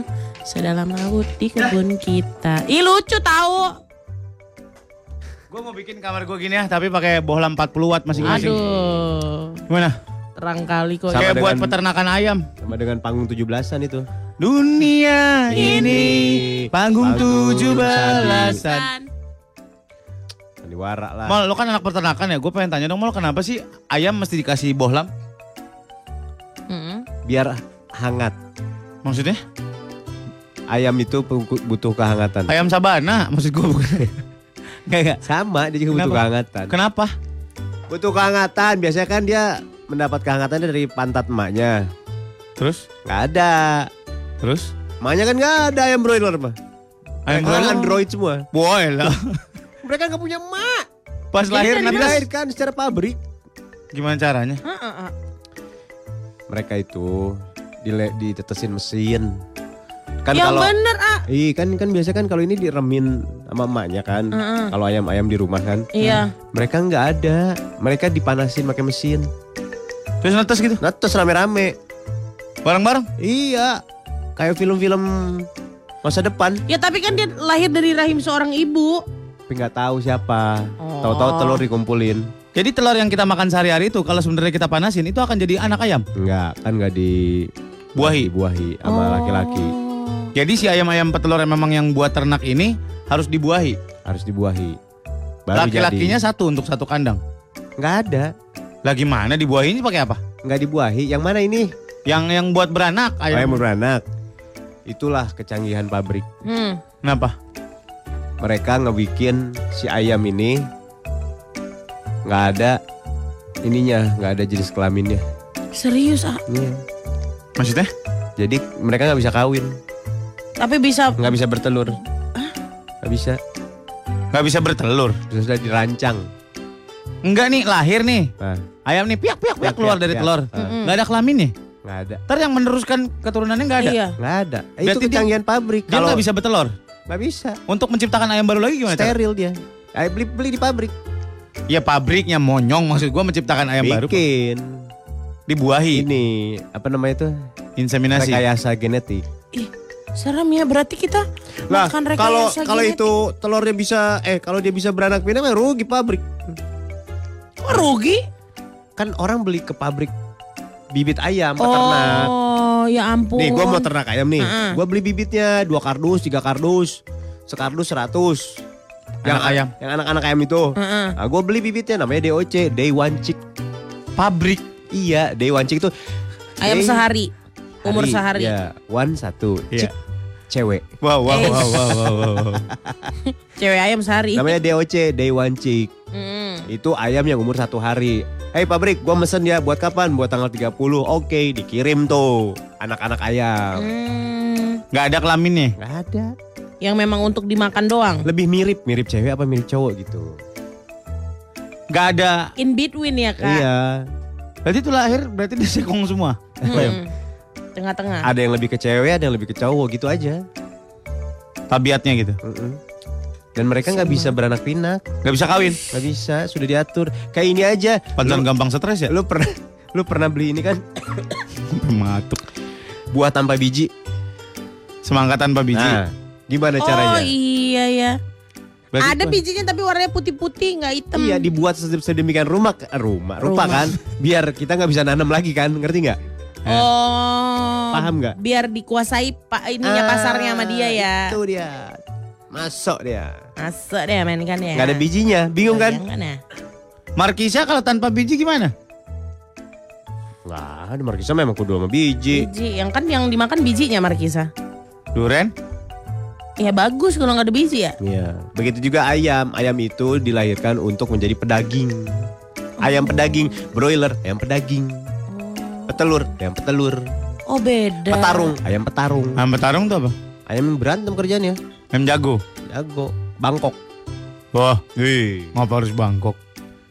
Sedalam laut di kebun kita. Ih lucu tahu. Gua mau bikin kamar gua gini ya, tapi pakai bohlam 40 watt masing-masing. Aduh. Gimana? Terang kali kok. Sama Kayak buat peternakan ayam. Sama dengan panggung 17-an itu. Dunia ini panggung Panggung tujuh belasan. Kan. Sandiwara lah. Mal, lo kan anak peternakan ya, gue pengen tanya dong, Mal kenapa sih ayam mesti dikasih bohlam? Mm-mm. Biar hangat. Maksudnya? Ayam itu butuh kehangatan. Ayam sabana, maksud gue bukan. Enggak, enggak. Sama, dia juga butuh Kenapa? kehangatan. Kenapa? Butuh kehangatan. Biasanya kan dia mendapat kehangatannya dari pantat emaknya. Terus? Nggak ada. Terus? Emaknya kan nggak ada ayam broiler mah. Ayam Mereka broiler? android semua. Boy lah. Mereka nggak punya emak. Pas lahir nanti Dilahirkan secara pabrik. gimana caranya? Ah, Mereka itu dile ditetesin mesin. Kan Yang kalau bener ah. Iya kan kan biasa kan kalau ini diremin sama emaknya kan. Heeh. Kalau ayam-ayam di rumah kan. Iya. Mereka nggak ada. Mereka dipanasin pakai mesin. Terus netes gitu? Terus rame-rame. Bareng-bareng? Iya. Kayak film-film masa depan. Ya tapi kan dia lahir dari rahim seorang ibu. Tapi nggak tahu siapa. Oh. Tahu-tahu telur dikumpulin. Jadi telur yang kita makan sehari-hari itu kalau sebenarnya kita panasin itu akan jadi anak ayam. Enggak, kan nggak di Buahi. dibuahi sama Oh. laki-laki. Jadi si ayam-ayam petelur yang memang yang buat ternak ini harus dibuahi. Harus dibuahi. Baru Laki-lakinya jadi. satu untuk satu kandang. nggak ada. Lah gimana dibuahi ini pakai apa? Nggak dibuahi. Yang mana ini? Yang yang buat beranak Ayam ayam. beranak. Itulah kecanggihan pabrik. Hmm. Kenapa? Mereka ngebikin si ayam ini nggak ada ininya, nggak ada jenis kelaminnya. Serius ah. Iya. Maksudnya? Jadi mereka nggak bisa kawin, Tapi bisa nggak bisa bertelur, nggak bisa. Nggak bisa bertelur. Sudah dirancang. Enggak nih lahir nih. Nah, Ayam nih piak piak piak Piak, keluar piak, dari piak. telur. Mm-mm. Nggak ada kelaminnya. nggak ada, Ntar yang meneruskan keturunannya nggak ada. Iya. nggak ada. Eh, Berarti itu dia- kecanggihan pabrik. Dia nggak bisa bertelur. nggak bisa. Untuk menciptakan ayam baru lagi gimana? cara? Steril dia. Ayo beli beli di pabrik. Ya pabriknya monyong maksud gua menciptakan ayam baru Bikin dibuahi ini apa namanya itu? inseminasi. Rekayasa genetik. serem ya berarti kita Lah, makan kalau rekayasa kalau genetik. itu telurnya bisa eh kalau dia bisa beranak pinak rugi pabrik. Kok rugi. Kan orang beli ke pabrik bibit ayam peternak. Oh, ya ampun. Nih, gua mau ternak ayam nih. Heeh. Gua beli bibitnya dua kardus, tiga kardus, sekardus seratus. Yang Anak ayam. Yang anak-anak ayam itu. Heeh. Nah, gua beli bibitnya namanya DOC, Day One Chick. Pabrik. Iya, Day One Chick itu Ayam Day- sehari. Umur sehari. Ya, one satu, Iya. chick cewek. Wow wow Eh. wow wow wow. wow. Cewek ayam sehari. Namanya DOC, Day One Chick. Hmm. Itu ayam yang umur satu hari. Hei pabrik, gua mesen ya buat kapan? Buat tanggal 30. Oke, dikirim tuh anak-anak ayam. Hmm. Nggak ada kelaminnya. Nggak ada. Yang memang untuk dimakan doang. Lebih mirip, mirip cewek apa mirip cowok gitu. Nggak ada. In between ya kak. Iya. Berarti itu lahir berarti disekong semua. Hmm. Tengah-tengah. Ada yang lebih ke cewek, ada yang lebih ke cowok gitu aja. Tabiatnya gitu. Mm-mm. Dan mereka nggak bisa beranak pinak, Nggak bisa kawin. nggak bisa, sudah diatur. Kayak ini aja. Pantesan Lu, gampang stres ya. lu pernah Lu pernah beli ini kan Mengatuk. buah tanpa biji? Semangka tanpa biji. Nah, gimana Oh caranya? iya ya. Berarti Ada apa? bijinya tapi warnanya putih-putih nggak hitam. Iya dibuat sedem- sedemikian rumah rumah rupa Rumah. kan biar kita nggak bisa nanam lagi kan ngerti nggak? Oh. Paham nggak? Biar dikuasai pak ininya Ah, pasarnya sama dia ya. Itu dia. Masuk dia. Masuk deh main kan ya. Nggak ada bijinya, bingung kan? Ya. Markisa kalau tanpa biji gimana? Wah, ada Markisa memang kudu sama biji. Biji, yang kan yang dimakan bijinya Markisa. Duren? Ya bagus kalau nggak ada biji ya. Iya. Begitu juga ayam. Ayam itu dilahirkan untuk menjadi pedaging. Ayam pedaging, broiler, ayam pedaging. Petelur, ayam petelur. Oh beda. Petarung, ayam petarung. Ayam petarung tuh apa? Ayam yang berantem kerjanya. Ayam jago. Jago. Bangkok. Wah, Hei. ngapa harus Bangkok?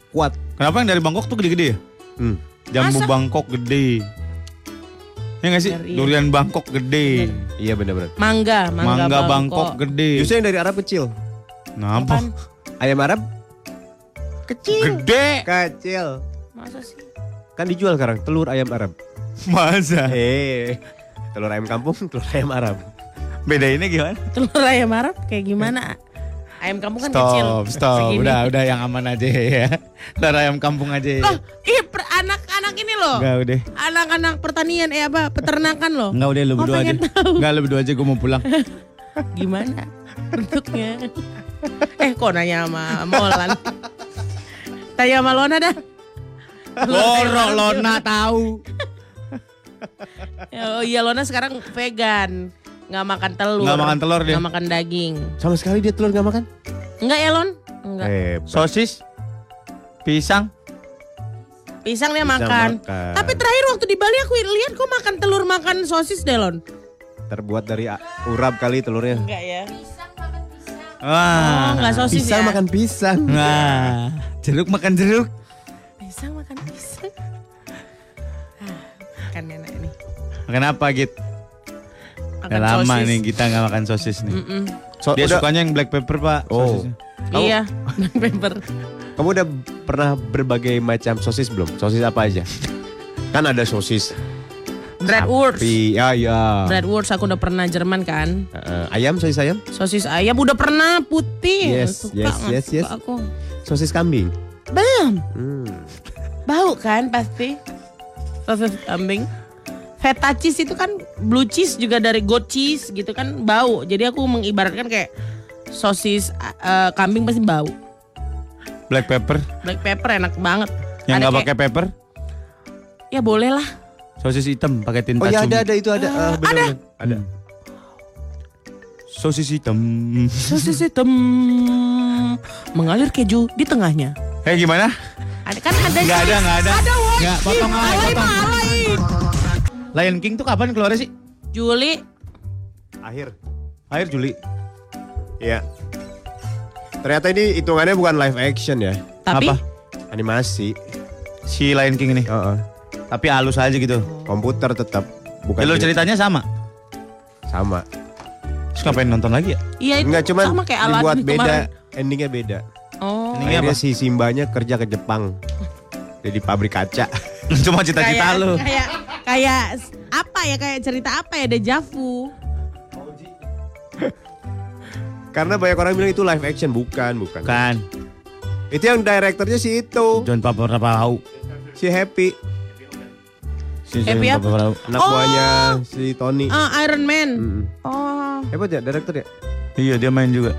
Kuat. Kenapa yang dari Bangkok tuh gede-gede ya? Hmm. Jambu Masa? Bangkok gede. Ya nggak sih? Dari- Durian Bangkok gede. Iya benar-benar. Mangga, mangga, Mangga Bangkok gede. Justru yang dari Arab kecil. Kenapa? Ayam Arab kecil. Gede. Kecil. Masa sih? Kan dijual sekarang telur ayam Arab. Masa? Eh, telur ayam kampung, telur ayam Arab. Beda ini gimana? Telur ayam Arab kayak gimana? Ayam kampung kan kecil. Stop, stop. Segini. Udah, udah yang aman aja ya. Dari ayam kampung aja ya. Loh, ih anak-anak ini loh. Enggak udah. Anak-anak pertanian eh apa? Peternakan loh. Enggak udah lu Oh, berdua aja. Enggak lu berdua aja gue mau pulang. Gimana bentuknya? eh kok nanya sama Molan? Tanya sama Lona dah. Loro Lona tahu. Oh iya Lona sekarang vegan. Nggak makan telur. Nggak makan telur dia. Nggak makan daging. Sama sekali dia telur gak makan? Enggak ya Lon? Enggak. Eh, Sosis. Pisang. Pisang dia Pisang makan. makan. Tapi terakhir waktu di Bali aku lihat kok makan telur makan sosis deh Lon. terbuat dari urap kali telurnya. Enggak ya. Oh Wah. enggak sosis Pisang ya. makan pisang. Nah, jeruk makan jeruk. Pisang makan pisang. Ah, kan enak ini. Makan apa Git? Makan Udah lama sosis. nih kita nggak makan sosis nih. Mm-mm. So, Dia udah- sukanya yang black pepper pak. Oh. sosisnya. Kamu- Iya, black pepper. Kamu udah pernah berbagai macam sosis belum? Sosis apa aja? kan ada sosis Bratwurst. sapi, ya ya. Bratwurst aku udah pernah Jerman kan. Eh, ayam, sosis ayam, Sosis ayam udah pernah putih. Yes, Suka yes, yes, suka yes. Aku. sosis kambing. Belum. Hmm. Bau kan pasti. Sosis kambing. Feta cheese itu kan blue cheese juga dari goat cheese gitu kan bau. Jadi aku mengibaratkan kayak sosis eh, kambing pasti bau. Black pepper. Black pepper enak banget. Yang Ada nggak pakai pepper. Ya boleh lah. Sosis hitam pakai tinta Oh ya ada ada itu ada. Ah, bener, bener. Ada. Sosis hitam. Sosis hitam mengalir keju di tengahnya. Eh gimana? Ada kan ada Nggak ada, nggak ada. Ada? Nggak, potong alay potong. alay. Lion King tuh kapan keluarnya sih? Juli Akhir. Akhir Juli. Iya. Ternyata ini hitungannya bukan live action ya, tapi Apa? animasi. Si Lion King ini. Heeh. Tapi halus aja gitu. Komputer tetap bukan Jalur film. ceritanya sama. sama. Terus ngapain nonton lagi ya? iya itu Enggak cuman sama kayak Aladdin dibuat beda, kemarin. endingnya beda. Oh. Ini Akhirnya apa? si Simbanya kerja ke Jepang. Jadi pabrik kaca. Cuma cita-cita kayak, lu. kayak kayak apa ya kayak cerita apa ya Dejavu. Karena banyak orang bilang itu live action, bukan, bukan. Kan. Itu yang direkturnya si itu, John Papa tahu. si Happy, Si Happy John apa? Anak Oh. buahnya si Tony. Ah, Iron Man. Mm-mm. Oh. Hebat ya direktur ya? Iya dia main juga.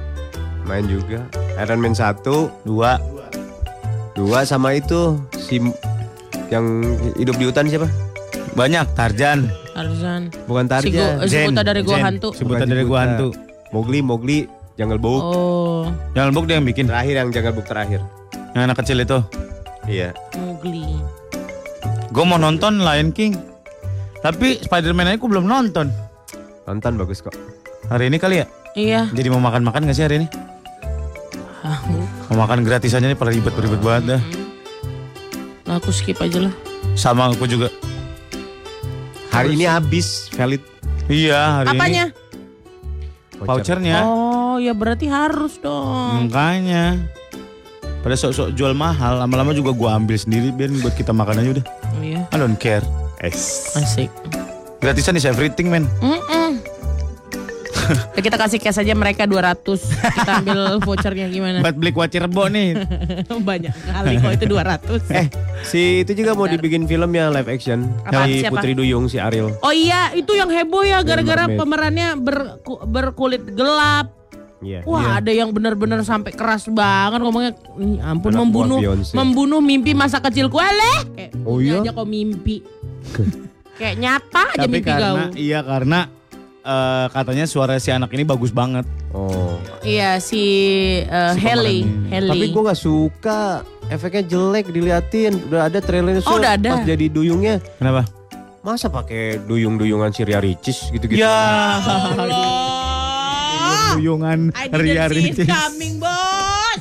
Main juga. Iron Man 1, Dua. 2 sama itu si yang hidup di hutan siapa? Banyak. Tarjan. Tarzan. Bukan Tarzan. go, si Zen, buta dari gua Zen. hantu. Si buta dari gua hantu. Mowgli, Mowgli, Jungle Book. Oh, Jangan Book dia yang bikin. Terakhir yang Jungle Book terakhir. Yang anak kecil itu. Iya. Mowgli. Gue mau nonton Lion King. Tapi Spider-Man aja gue belum nonton. Nonton bagus kok. Hari ini kali ya? Iya. Jadi mau makan-makan gak sih hari ini? Mau makan gratis aja nih pada ribet-ribet banget dah. Nah, aku skip aja lah. Sama aku juga. Hari ini habis valid Iya hari Apanya? ini. Vouchernya. Oh, ya berarti harus dong. Makanya. Pada sok-sok jual mahal, lama-lama juga gua ambil sendiri biar buat kita makan aja udah. Iya, I don't care. Es. asik. Gratisan is everything, men. Mm-mm. Ya, kita kasih cash aja mereka 200 Kita ambil vouchernya gimana Buat beli kuat Cirebon nih. Banyak kali kok itu 200 Eh, si itu juga mau dibikin film ya live action. Apaan? Si Siapa? Putri Duyung si Ariel. Oh iya itu yang heboh ya Gara-gara pemerannya berku- berkulit gelap Iya. Wah ada yang benar-benar sampai keras banget ngomongnya "Ih, ampun Anak membunuh membunuh mimpi masa kecilku Aleh kayak Oh iya? aja kok mimpi kayak nyata aja Tapi mimpi karena kau iya karena eh, katanya suara si anak ini bagus banget. Oh. iya si uh, Si Haley pemerannya. Haley Tapi gue nggak suka. Efeknya jelek diliatin. Udah ada trailernya Oh, udah ada. Pas jadi duyungnya. Kenapa? Masa pakai duyung-duyungan si Ria Ricis gitu-gitu. Ya, Allah duyungan I Ria Ricis. coming bos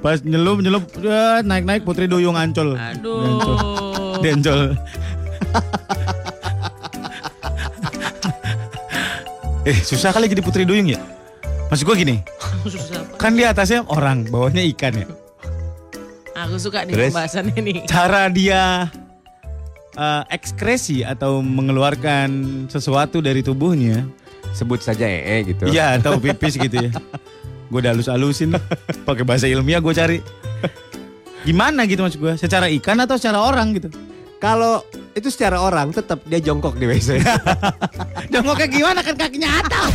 Pas nyelup nyelup udah naik-naik Putri Duyung ancol. aduh Dencol. eh, susah kali jadi Putri Duyung ya? Maksud gua gini, susah kan di atasnya orang, bawahnya ikan ya. aku suka nih Terus? pembahasan ini Cara dia eh, ekskresi atau mengeluarkan sesuatu dari tubuhnya, Sebut saja ee gitu. iya atau pipis gitu ya. Gue udah halus-halusin, pakai bahasa ilmiah gue cari. Gimana gitu maksud gue? Secara ikan atau secara orang gitu? Kalau itu secara orang tetap dia jongkok di WC. Jongkoknya gimana kan kakinya atas.